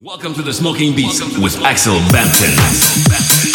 Welcome to the Smoking Beats with Axel Bampton.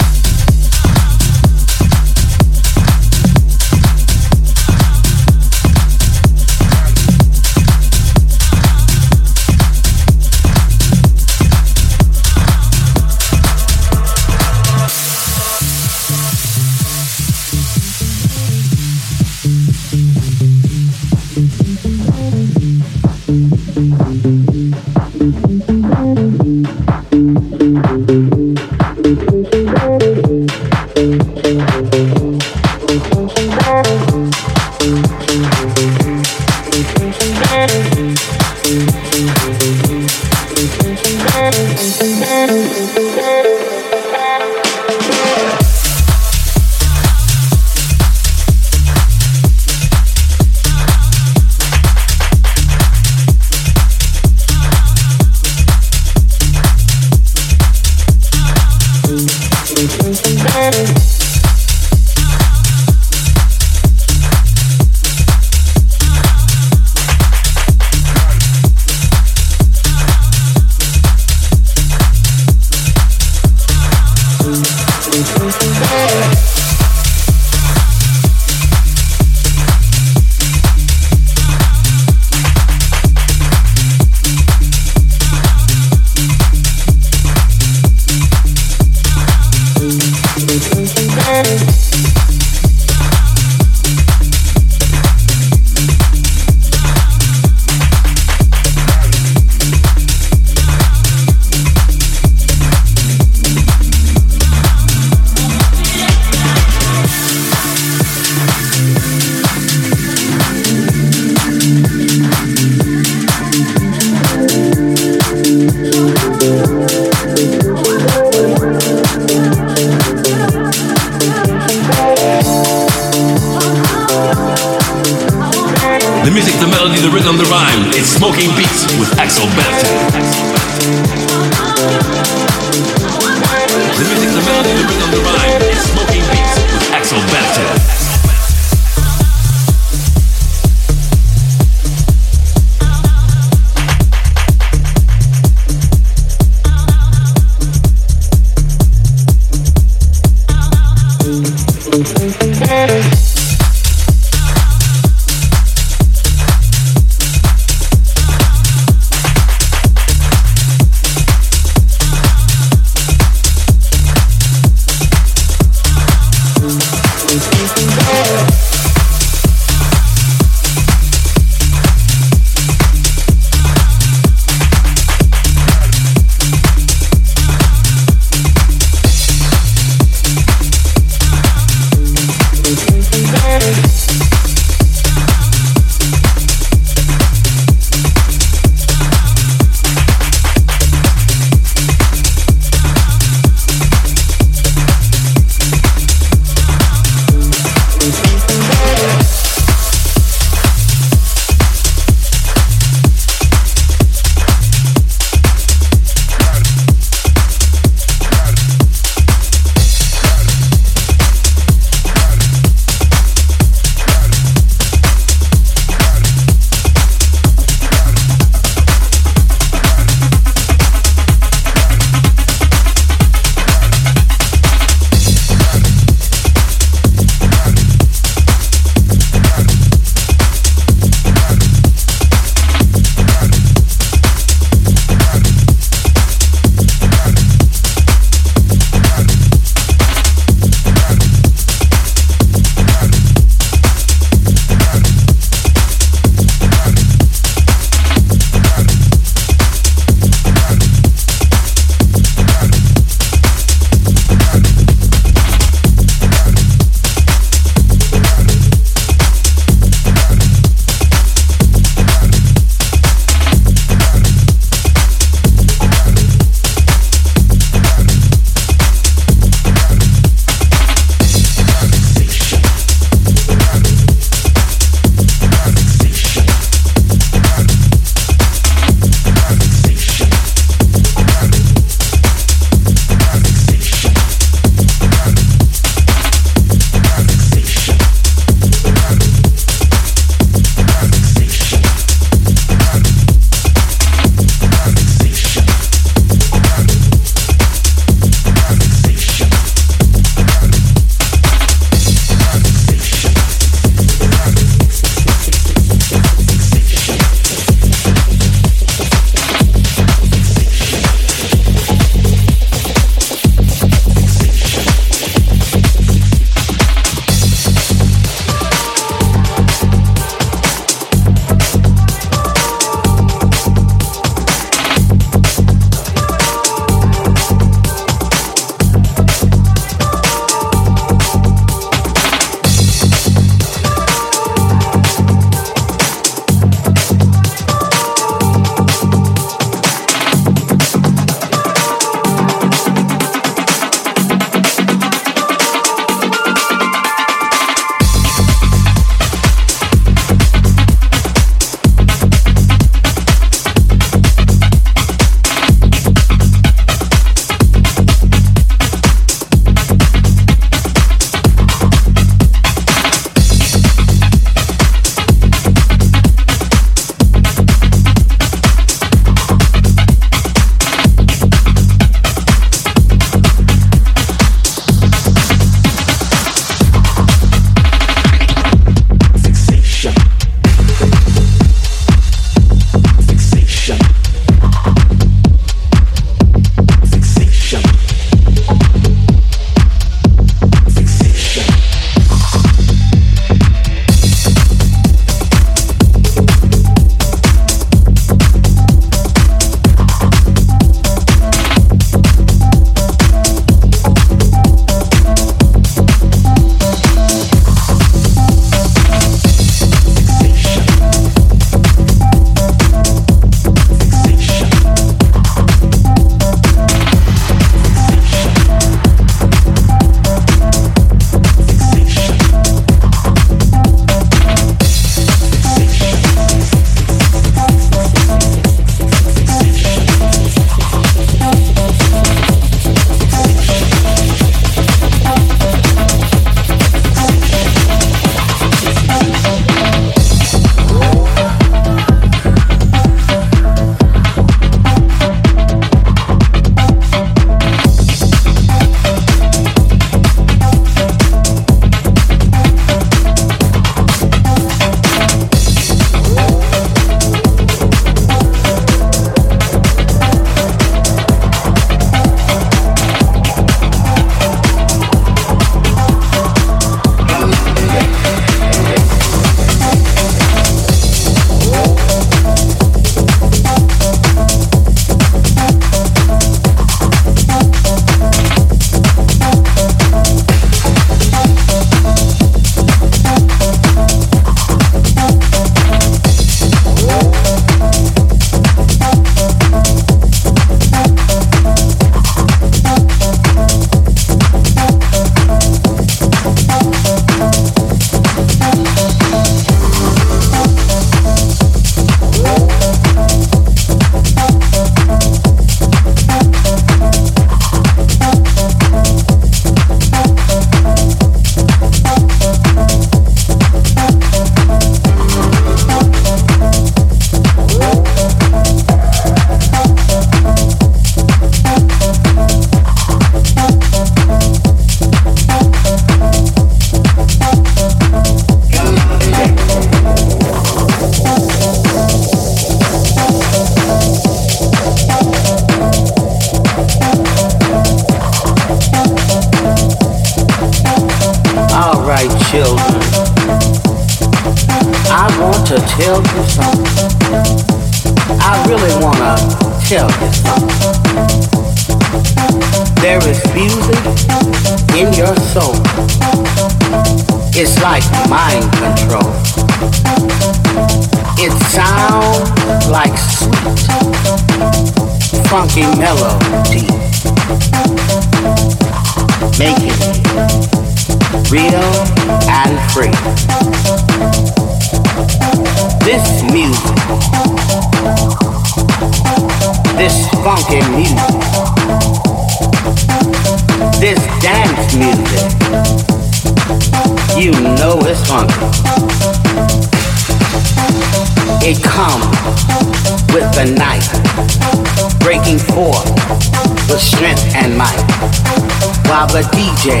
DJ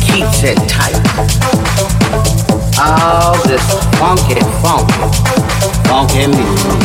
keeps it tight. All this funky, funky, funky music.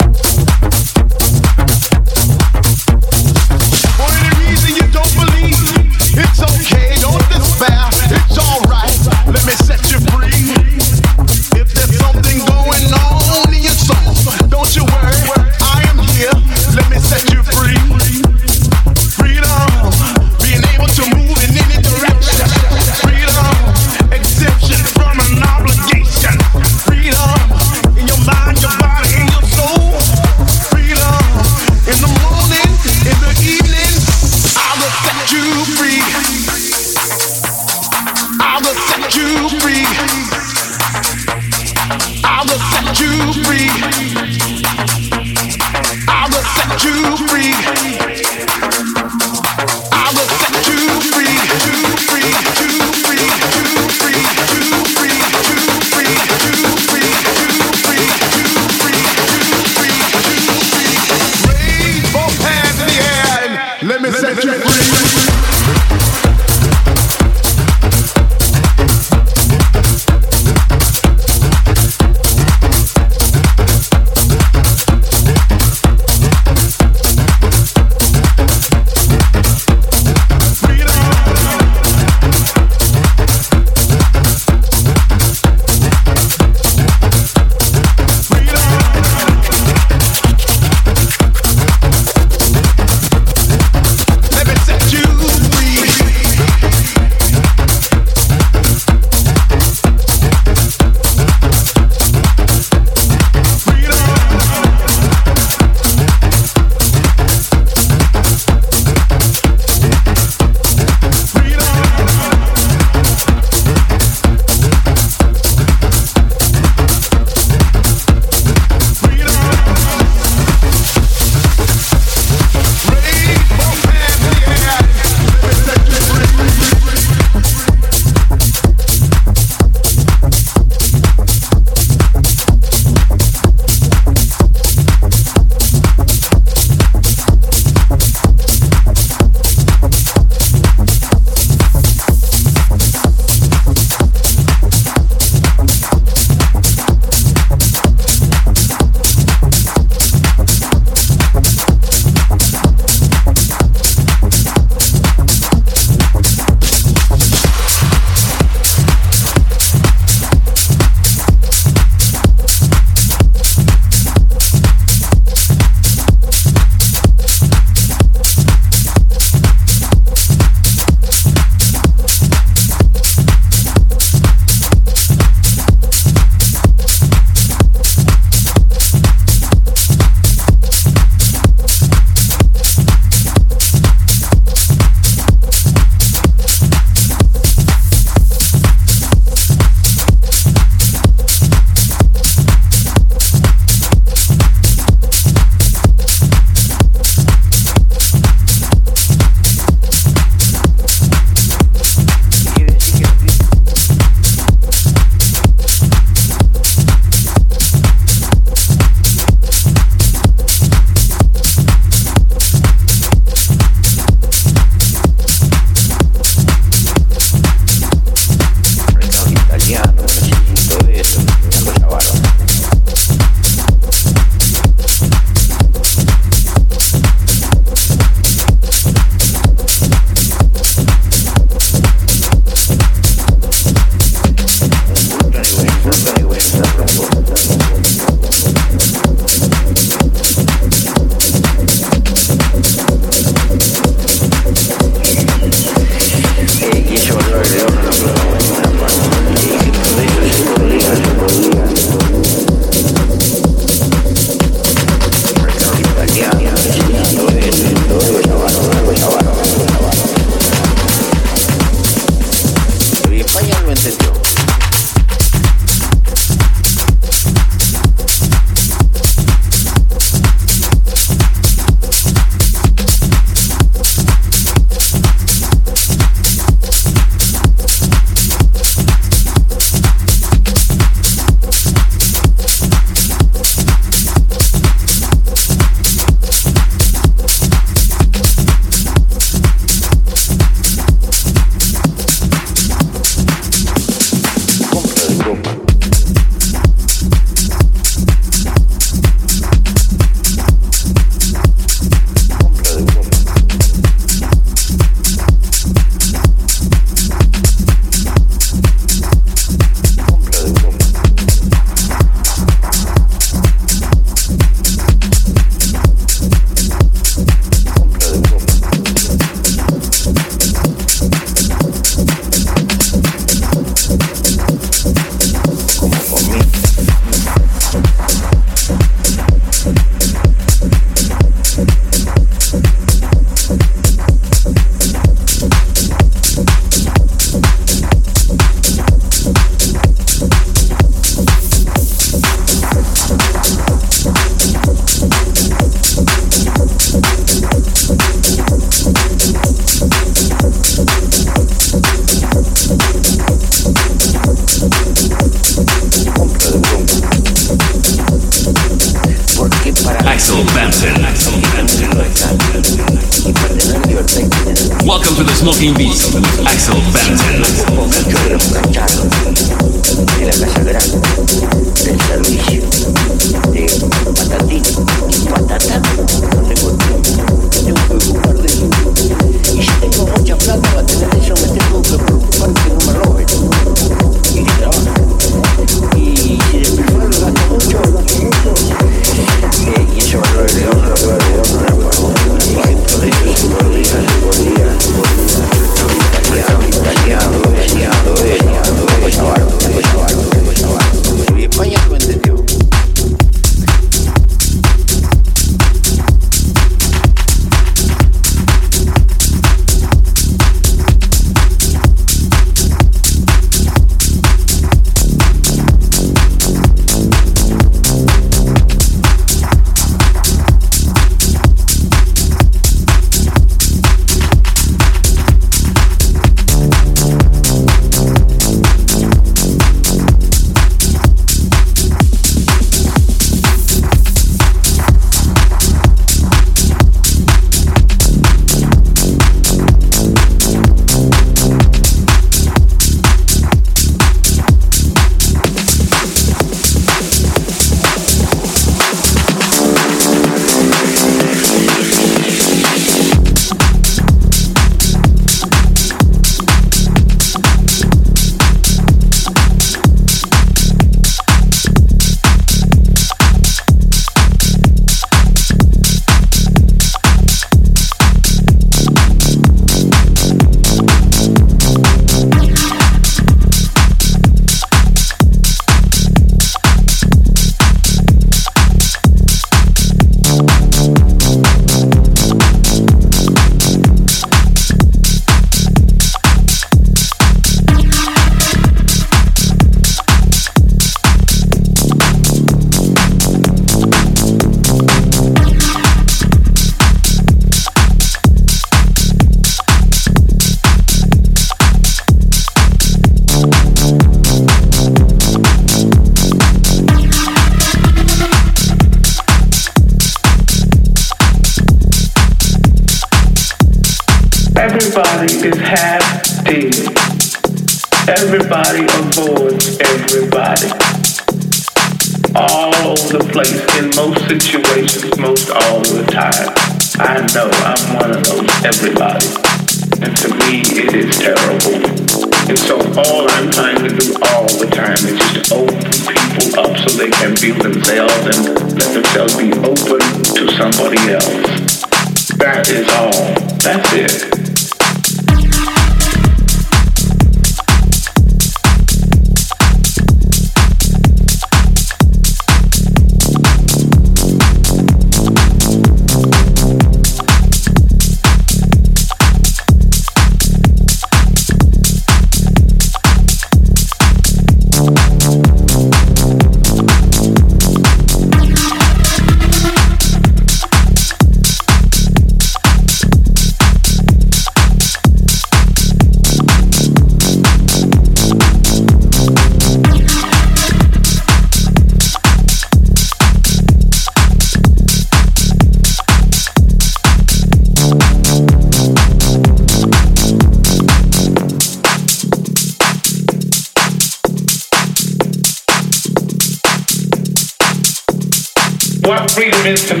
Freedom to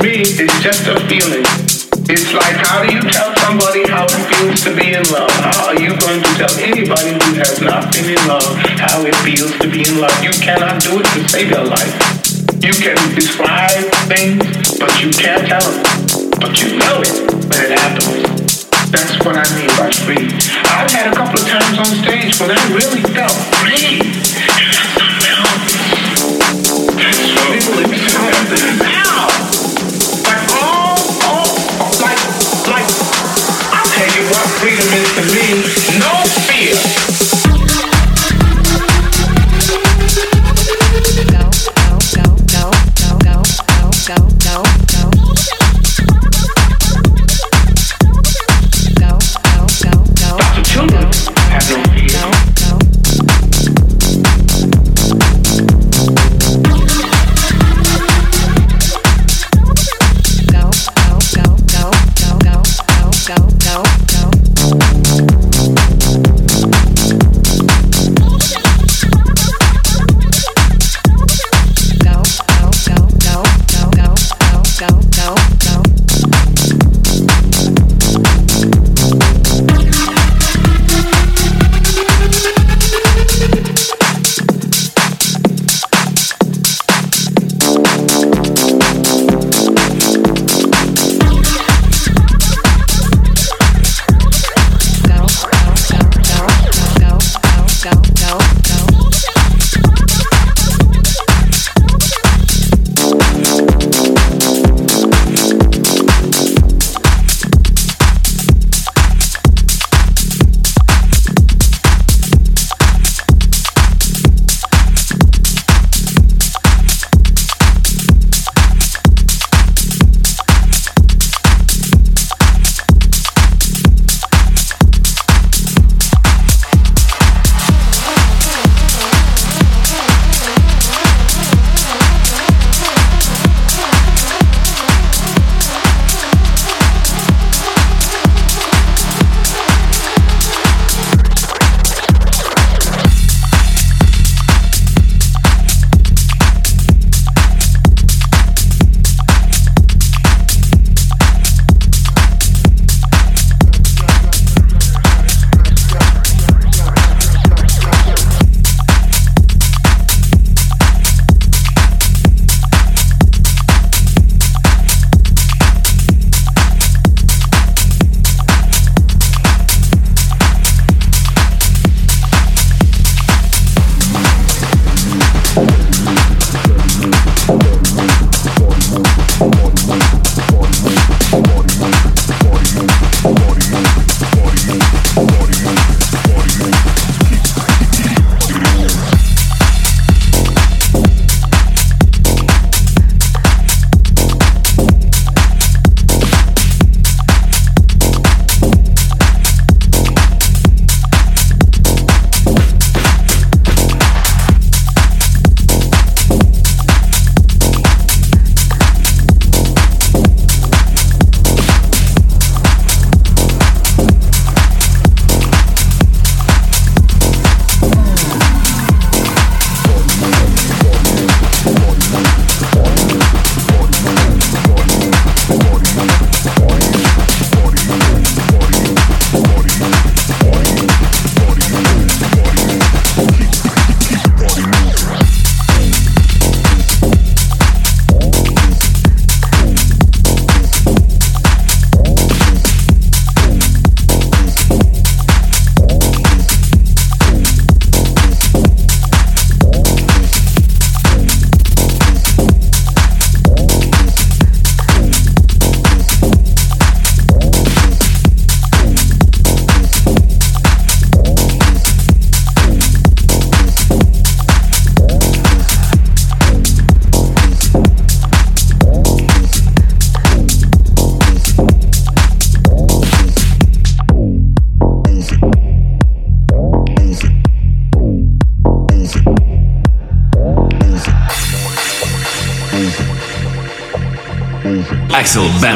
no, no.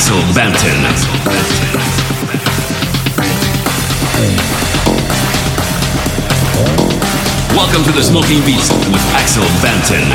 Axel Bampton. Welcome to the Smoking Beast with Axel Bampton.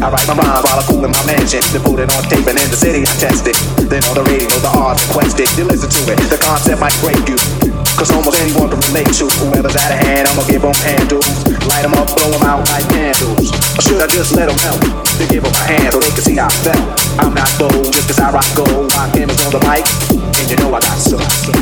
I write my rhymes while I fool in my mansion. Then put it on tape and in the city I test it. Then on the radio, the odds request it. You listen to it, the concept might break you. Cause almost anyone can relate to whoever's out of hand. I'ma give them handles. Light them up, blow them out like candles. Or should I just let them melt? Then give them a hand so they can see how I felt. I'm not bold just cause I rock gold. Rock him is on the mic. And you know I got some.